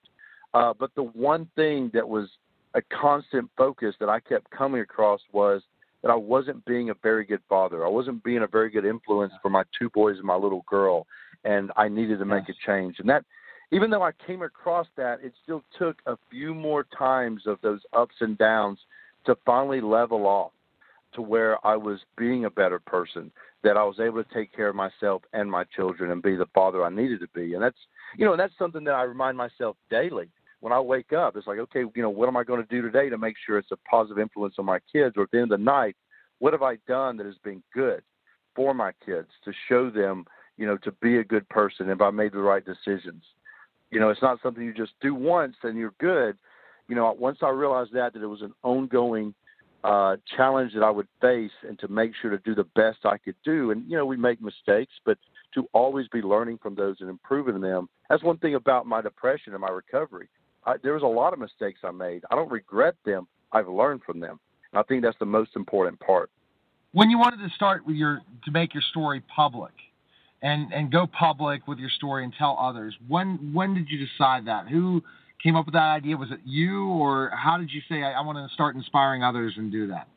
Uh, but the one thing that was a constant focus that I kept coming across was that I wasn't being a very good father. I wasn't being a very good influence for my two boys and my little girl, and I needed to make a change. And that, even though I came across that, it still took a few more times of those ups and downs to finally level off to where I was being a better person, that I was able to take care of myself and my children and be the father I needed to be. And that's, you know, that's something that I remind myself daily when I wake up, it's like, okay, you know, what am I going to do today to make sure it's a positive influence on my kids? Or at the end of the night, what have I done that has been good for my kids to show them, you know, to be a good person if I made the right decisions? You know, it's not something you just do once and you're good. You know, once I realized that, that it was an ongoing uh, challenge that I would face and to make sure to do the best I could do. And, you know, we make mistakes, but to always be learning from those and improving them. That's one thing about my depression and my recovery. I, there was a lot of mistakes I made. I don't regret them. I've learned from them. And I think that's the most important part. When you wanted to start with your to make your story public, and and go public with your story and tell others, when when did you decide that? Who came up with that idea? Was it you, or how did you say I, I want to start inspiring others and do that?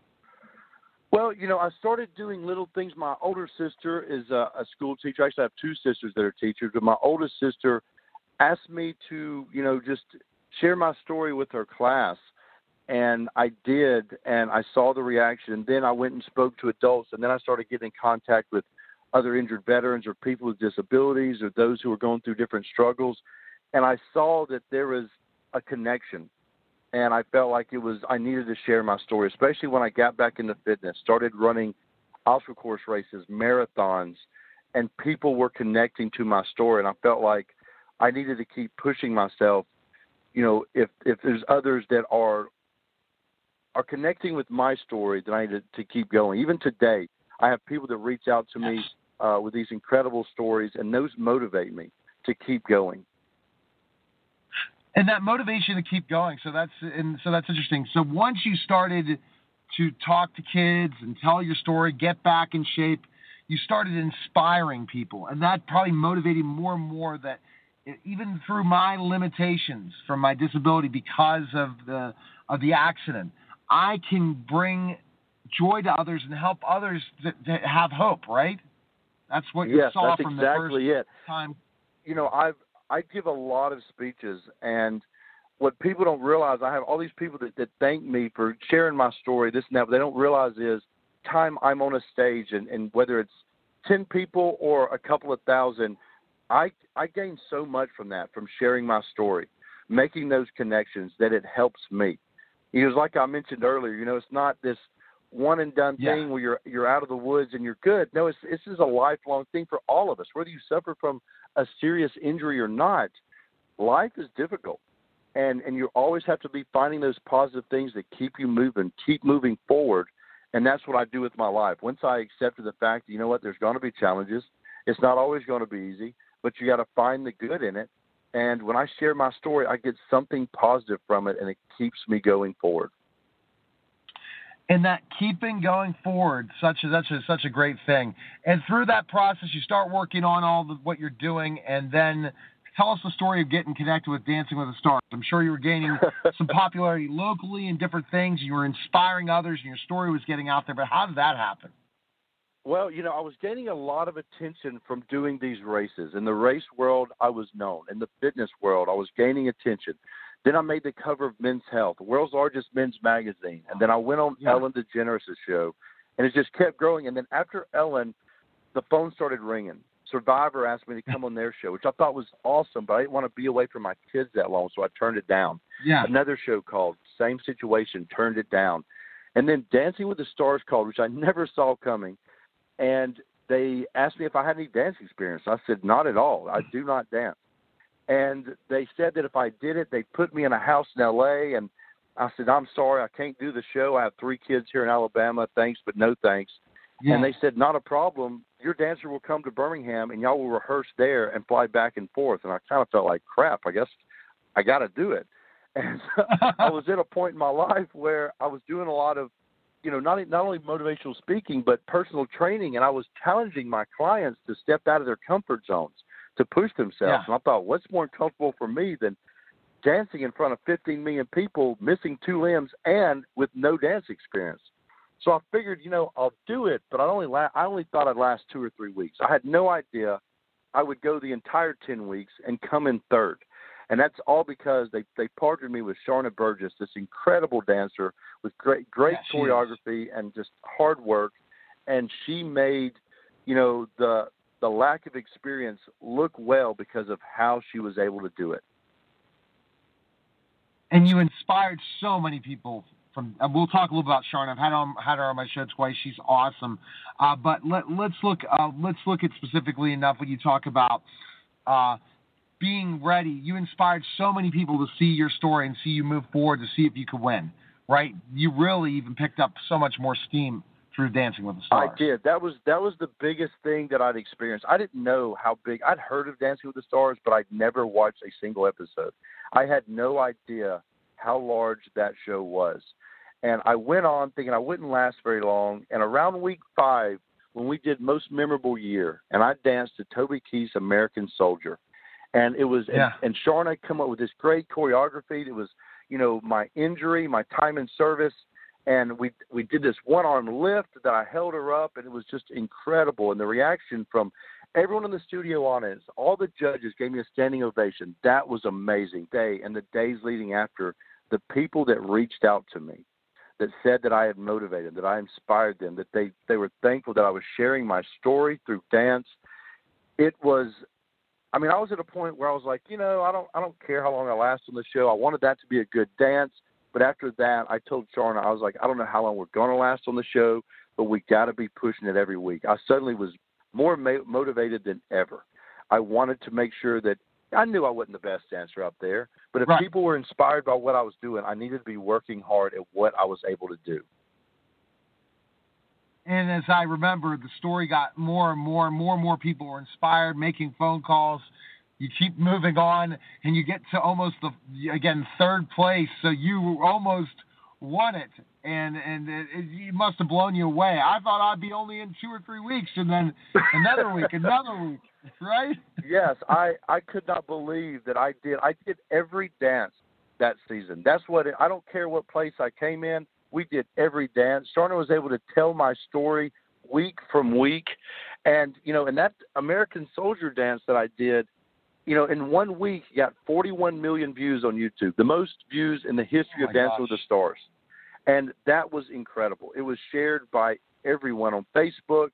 Well, you know, I started doing little things. My older sister is a, a school teacher. I actually have two sisters that are teachers, but my oldest sister asked me to, you know, just share my story with her class. And I did, and I saw the reaction. Then I went and spoke to adults, and then I started getting in contact with other injured veterans or people with disabilities or those who are going through different struggles. And I saw that there was a connection. And I felt like it was, I needed to share my story, especially when I got back into fitness, started running obstacle course races, marathons, and people were connecting to my story. And I felt like I needed to keep pushing myself. You know, if if there's others that are are connecting with my story, then I need to, to keep going. Even today, I have people that reach out to me uh, with these incredible stories, and those motivate me to keep going. And that motivation to keep going. So that's and so that's interesting. So once you started to talk to kids and tell your story, get back in shape, you started inspiring people, and that probably motivated more and more that even through my limitations from my disability because of the of the accident, I can bring joy to others and help others to, to have hope. Right? That's what you yes, saw from exactly the first it. time. You know, I've I give a lot of speeches, and what people don't realize, I have all these people that, that thank me for sharing my story, this and that. But they don't realize is time I'm on a stage, and, and whether it's ten people or a couple of thousand, I I gain so much from that, from sharing my story, making those connections that it helps me. It was like I mentioned earlier, you know, it's not this one and done Yeah. thing where you're you're out of the woods and you're good. No, it's this is a lifelong thing for all of us. Whether you suffer from a serious injury or not, life is difficult. And and you always have to be finding those positive things that keep you moving, keep moving forward. And that's what I do with my life. Once I accepted the fact that you know what, there's going to be challenges. It's not always going to be easy, but you got to find the good in it. And when I share my story, I get something positive from it, and it keeps me going forward. And that keeping going forward such a such a such a great thing and through that process you start working on all the, what you're doing and then tell us the story of getting connected with dancing with the stars i'm sure you were gaining <laughs> some popularity locally and different things you were inspiring others and your story was getting out there but how did that happen Well, you know, I was gaining a lot of attention from doing these races. In the race world, I was known. In the fitness world, I was gaining attention. Then I made the cover of Men's Health, the world's largest men's magazine. And then I went on Yeah. Ellen DeGeneres' show, and it just kept growing. And then after Ellen, the phone started ringing. Survivor asked me to come on their show, which I thought was awesome, but I didn't want to be away from my kids that long, so I turned it down. yeah Another show called, same situation, turned it down. And then Dancing with the Stars called, which I never saw coming. And they asked me if I had any dance experience. I said, not at all. I do not dance. And they said that if I did it, they'd put me in a house in L.A. And I said, I'm sorry, I can't do the show. I have three kids here in Alabama. Thanks, but no thanks. yeah And they said, not a problem. Your dancer will come to Birmingham and y'all will rehearse there and fly back and forth. And I kind of felt like crap. I guess I got to do it. <laughs> And so <laughs> I was at a point in my life where I was doing a lot of, you know, not not only motivational speaking but personal training, and I was challenging my clients to step out of their comfort zones, to push themselves. Yeah. And I thought, what's more comfortable for me than dancing in front of 15 million people, missing two limbs, and with no dance experience? So I figured, you know, I'll do it, but I only la- I only thought I'd last two or three weeks. I had no idea I would go the entire 10 weeks and come in third. And that's all because they they partnered me with Sharna Burgess, this incredible dancer with great great Yeah, she is. choreography and just hard work. And she made, you know, the the lack of experience look well because of how she was able to do it. and you inspired so many people from uh, we'll talk a little about Sharon. I've had on, had her on my show twice. She's awesome. Uh, but let, let's look uh, let's look at specifically enough when you talk about uh, being ready. You inspired so many people to see your story and see you move forward to see if you could win. Right? You really even picked up so much more steam through Dancing with the Stars. I did. That was that was the biggest thing that I'd experienced. I didn't know how big. I'd heard of Dancing with the Stars, but I'd never watched a single episode. I had no idea how large that show was. And I went on thinking I wouldn't last very long. And around week five, when we did Most Memorable Year, and I danced to Toby Keith's American Soldier, and it was Yeah. and, and had come up with this great choreography. It was you know my injury, my time in service, and we we did this one arm lift that I held her up, and it was just incredible. And the reaction from everyone in the studio audience, all the judges gave me a standing ovation. That was amazing day, and the days leading after, the people that reached out to me, that said that I had motivated, that I inspired them, that they they were thankful that I was sharing my story through dance. It was I mean, I was at a point where I was like, you know, I don't I don't care how long I last on the show. I wanted that to be a good dance, but after that, I told Sharna I was like, I don't know how long we're going to last on the show, but we got to be pushing it every week. I suddenly was more ma- motivated than ever. I wanted to make sure that I knew I wasn't the best dancer up there, but if right. people were inspired by what I was doing, I needed to be working hard at what I was able to do. And as I remember, the story got more and more and more and more people were inspired, making phone calls. You keep moving on, and you get to almost the again third place. So you almost won it, and and it, it, must have blown you away. I thought I'd be only in two or three weeks, and then another week, another week, <laughs> right? Yes, I I could not believe that I did. I did every dance that season. That's what it, I don't care what place I came in. We did every dance. Sharna was able to tell my story week from week, and you know, in that American Soldier dance that I did, you know, in one week, got 41 million views on YouTube, the most views in the history oh of gosh. with the Stars, and that was incredible. It was shared by everyone on Facebook.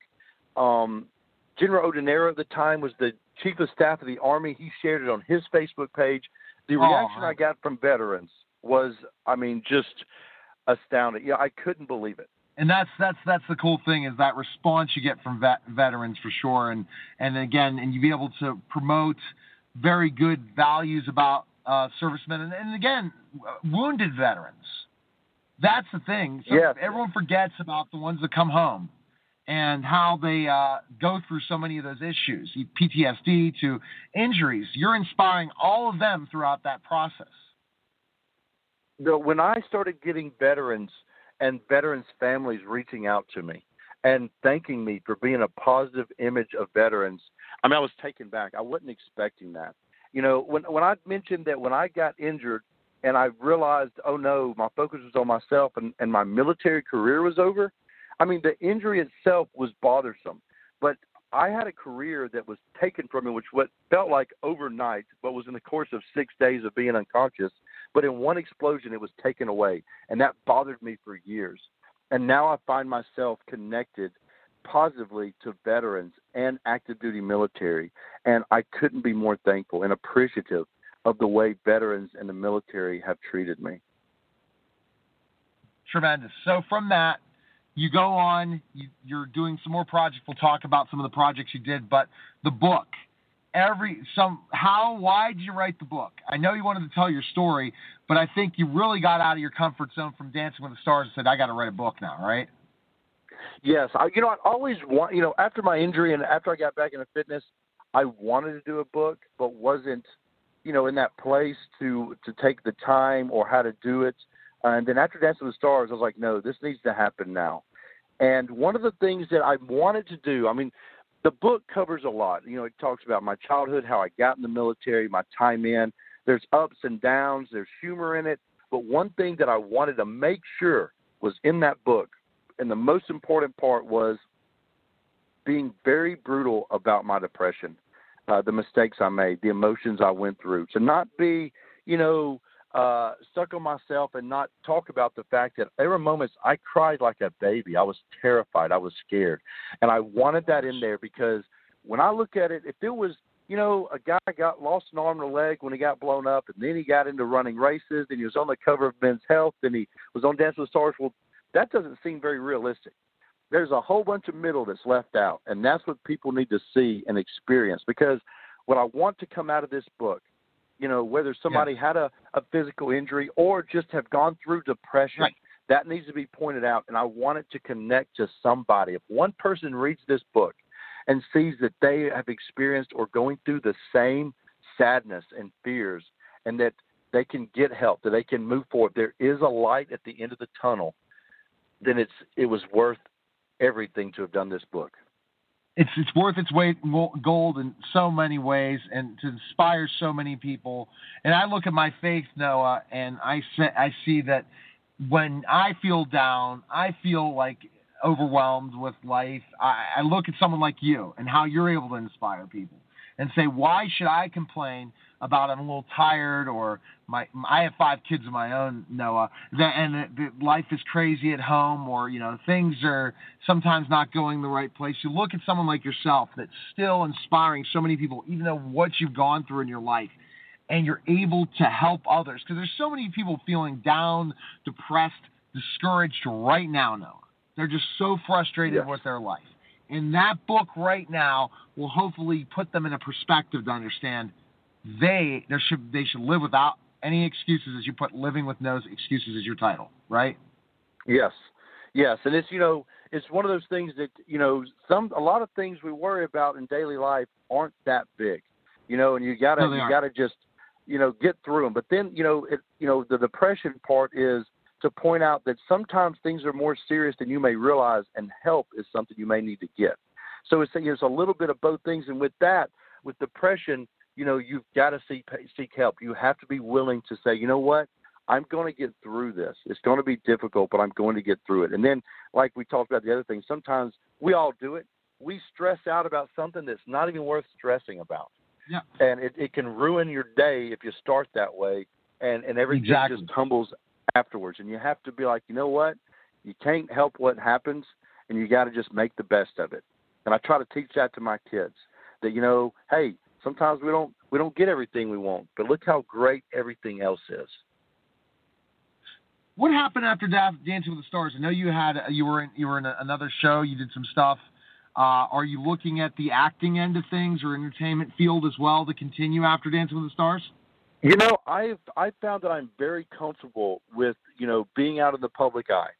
Um, General Odierno at the time was the chief of staff of the Army. He shared it on his Facebook page. The Oh, reaction man. I got from veterans was, I mean, just astounding. Yeah, I couldn't believe it. and that's that's that's the cool thing is that response you get from vet, veterans for sure and and again and you be able to promote very good values about uh, servicemen and, and again wounded veterans. That's the thing. So Yes. everyone forgets about the ones that come home and how they uh, go through so many of those issues PTSD to injuries. You're inspiring all of them throughout that process. When I started getting veterans and veterans' families reaching out to me and thanking me for being a positive image of veterans, I mean, I was taken back. I wasn't expecting that. You know, when when I mentioned that when I got injured and I realized, oh no, my focus was on myself and, and my military career was over. I mean, the injury itself was bothersome, but I had a career that was taken from me, which what felt like overnight, but was in the course of six days of being unconscious. But in one explosion, it was taken away, and that bothered me for years. And now I find myself connected positively to veterans and active duty military, and I couldn't be more thankful and appreciative of the way veterans and the military have treated me. Tremendous. So from that, you go on. You, you're doing some more projects. We'll talk about some of the projects you did, but the book. Every some how why did you write the book? I know you wanted to tell your story, but I think you really got out of your comfort zone from Dancing with the Stars and said, "I got to write a book now." Right? Yes, I, you know, I always want, you know, after my injury and after I got back into fitness, I wanted to do a book, but wasn't, you know, in that place to to take the time or how to do it. And then after Dancing with the Stars, I was like, no, this needs to happen now. And one of the things that I wanted to do, I mean, the book covers a lot. You know, it talks about my childhood, how I got in the military, my time in. There's ups and downs, there's humor in it. But one thing that I wanted to make sure was in that book, and the most important part was being very brutal about my depression, uh, the mistakes I made, the emotions I went through. To not be, you know, uh, stuck on myself and not talk about the fact that there were moments I cried like a baby. I was terrified. I was scared. And I wanted that in there because when I look at it, if it was, you know, a guy got lost an arm and a leg when he got blown up, and then he got into running races, and he was on the cover of Men's Health, and he was on Dance with the Stars. Well, that doesn't seem very realistic. There's a whole bunch of middle that's left out, and that's what people need to see and experience. Because what I want to come out of this book you know, whether somebody had a, a physical injury or just have gone through depression, Right. that needs to be pointed out. And I want it to connect to somebody. If one person reads this book and sees that they have experienced or going through the same sadness and fears and that they can get help, that they can move forward, there is a light at the end of the tunnel, then it's it was worth everything to have done this book. it's it's worth its weight in gold in so many ways and to inspire so many people. And I look at my faith, Noah, and I say, I see that when I feel down, I feel like overwhelmed with life. I, I look at someone like you and how you're able to inspire people. And say, why should I complain about I'm a little tired or my I have five kids of my own, Noah, that and that life is crazy at home or you know things are sometimes not going the right place. You look at someone like yourself that's still inspiring so many people, even though what you've gone through in your life, and you're able to help others because there's so many people feeling down, depressed, discouraged right now, Noah. They're just so frustrated yes. with their life. And that book right now will hopefully put them in a perspective to understand they there should they should live without any excuses as you put living with no excuses as your title, right? Yes. Yes, and it's you know it's one of those things that you know some a lot of things we worry about in daily life aren't that big, you know, and you gotta no, you gotta just you know get through them. But then you know it you know the depression part is to point out that sometimes things are more serious than you may realize, and help is something you may need to get. So it's, it's a little bit of both things, and with that, with depression, you know, you've got to seek seek help. You have to be willing to say, you know what, I'm going to get through this. It's going to be difficult, but I'm going to get through it. And then, like we talked about the other thing, sometimes we all do it. We stress out about something that's not even worth stressing about. Yeah. And it, it can ruin your day if you start that way, and and everything exactly. just tumbles afterwards. And you have to be like, you know what, you can't help what happens, and you got to just make the best of it. And I try to teach that to my kids that you know, hey, sometimes we don't we don't get everything we want, but look how great everything else is. What happened after Dancing with the Stars? I know you had you were in you were in a, another show. You did some stuff. Uh, are you looking at the acting end of things or entertainment field as well to continue after Dancing with the Stars? You know, I've I found that I'm very comfortable with you know being out in the public eye,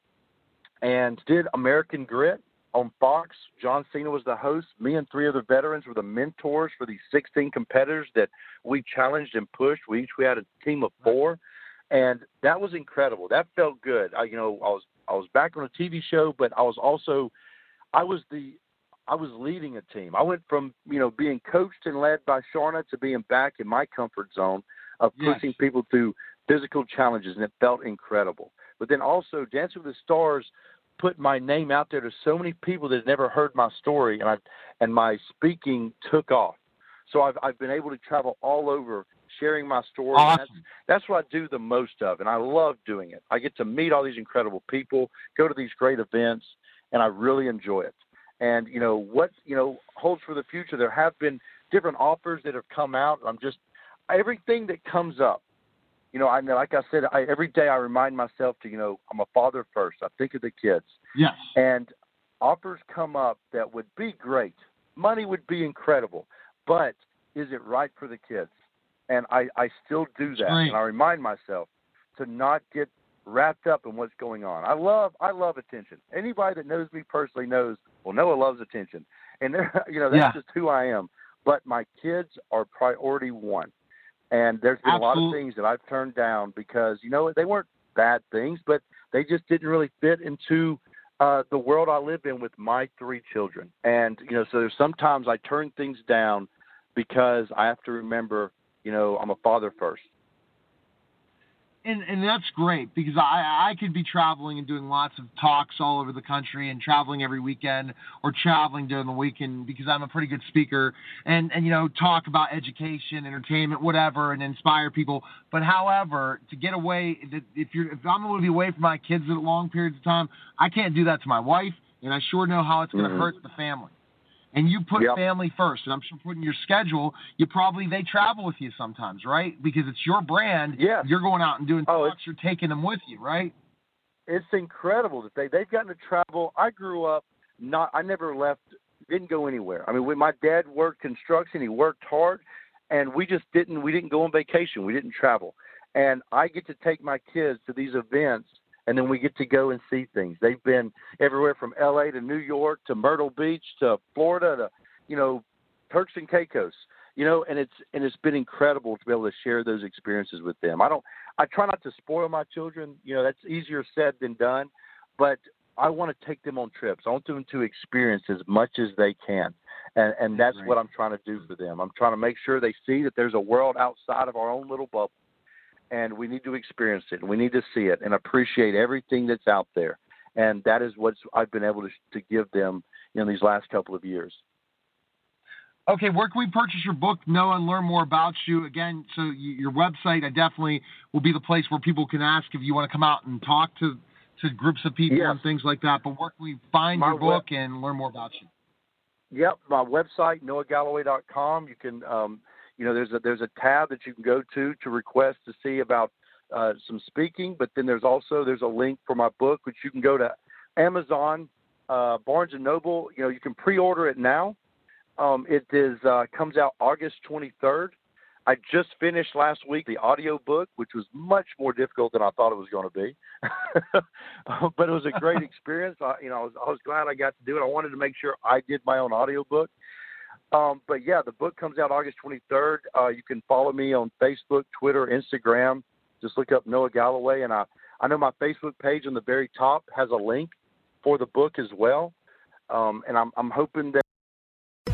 and did American Grit on Fox. John Cena was the host. Me and three other veterans were the mentors for these 16 competitors that we challenged and pushed. We each we had a team of four, and that was incredible. That felt good. I, you know, I was I was back on a TV show, but I was also I was the I was leading a team. I went from you know being coached and led by Sharna to being back in my comfort zone of pushing yes. people through physical challenges, and it felt incredible. But then also Dancing with the Stars put my name out there to so many people that had never heard my story, and I and my speaking took off. So I've I've been able to travel all over sharing my story. Awesome. That's, that's what I do the most of, and I love doing it. I get to meet all these incredible people, go to these great events, and I really enjoy it. And you know what you know holds for the future. There have been different offers that have come out. I'm just everything that comes up you know, I mean, like I said, I, every day I remind myself to, you know, I'm a father first. I think of the kids. Yes. And offers come up that would be great. Money would be incredible, but is it right for the kids? And I, I still do that, Great. and I remind myself to not get wrapped up in what's going on. I love, I love attention. Anybody that knows me personally knows, well, Noah loves attention, and <laughs> you know that's Yeah. just who I am. But my kids are priority one. And there's been a lot of things that I've turned down because you know they weren't bad things, but they just didn't really fit into uh, the world I live in with my three children. And you know, so there's sometimes I turn things down because I have to remember, you know, I'm a father first. And and that's great because I I could be traveling and doing lots of talks all over the country and traveling every weekend or traveling during the weekend because I'm a pretty good speaker and and you know talk about education, entertainment, whatever, and inspire people. But however, to get away, if you're if I'm going to be away from my kids at long periods of time, I can't do that to my wife, and I sure know how it's going to Mhm. hurt the family and you put Yep. family first. And I'm sure putting your schedule, you probably they travel with you sometimes, right? Because it's your brand. Yeah. You're going out and doing Oh, talks. You're taking them with you, right? It's incredible that they they've gotten to travel. I grew up not. I never left. Didn't go anywhere. I mean, when my dad worked construction, he worked hard, and we just didn't. We didn't go on vacation. We didn't travel. And I get to take my kids to these events and then we get to go and see things. They've been everywhere from L.A. to New York to Myrtle Beach to Florida to you know Turks and Caicos. You know, and it's and it's been incredible to be able to share those experiences with them. I don't. I try not to spoil my children. You know, that's easier said than done, but I want to take them on trips. I want them to experience as much as they can, and and that's what I'm trying to do for them. I'm trying to make sure they see that there's a world outside of our own little bubble and we need to experience it and we need to see it and appreciate everything that's out there and that is what I've been able to to give them in these last couple of years. Okay, where can we purchase your book, Noah, and learn more about you? Again, so your website, I definitely will be the place where people can ask if you want to come out and talk to to groups of people Yes. and things like that. But where can we find My your book web- and learn more about you? Yep, my website noahgalloway.com. You can, um, you know, there's a there's a tab that you can go to to request to see about uh, some speaking. But then there's also there's a link for my book, which you can go to Amazon, uh, Barnes and Noble. You know, you can pre-order it now. Um, it is uh, comes out August 23rd. I just finished last week the audio book, which was much more difficult than I thought it was going to be, <laughs> but it was a great <laughs> experience. I, you know, I was, I was glad I got to do it. I wanted to make sure I did my own audio book. Um, but yeah, the book comes out August 23rd. Uh, you can follow me on Facebook, Twitter, Instagram. Just look up Noah Galloway, and I I know my Facebook page on the very top has a link for the book as well. Um, and I'm I'm hoping that.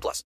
18 plus.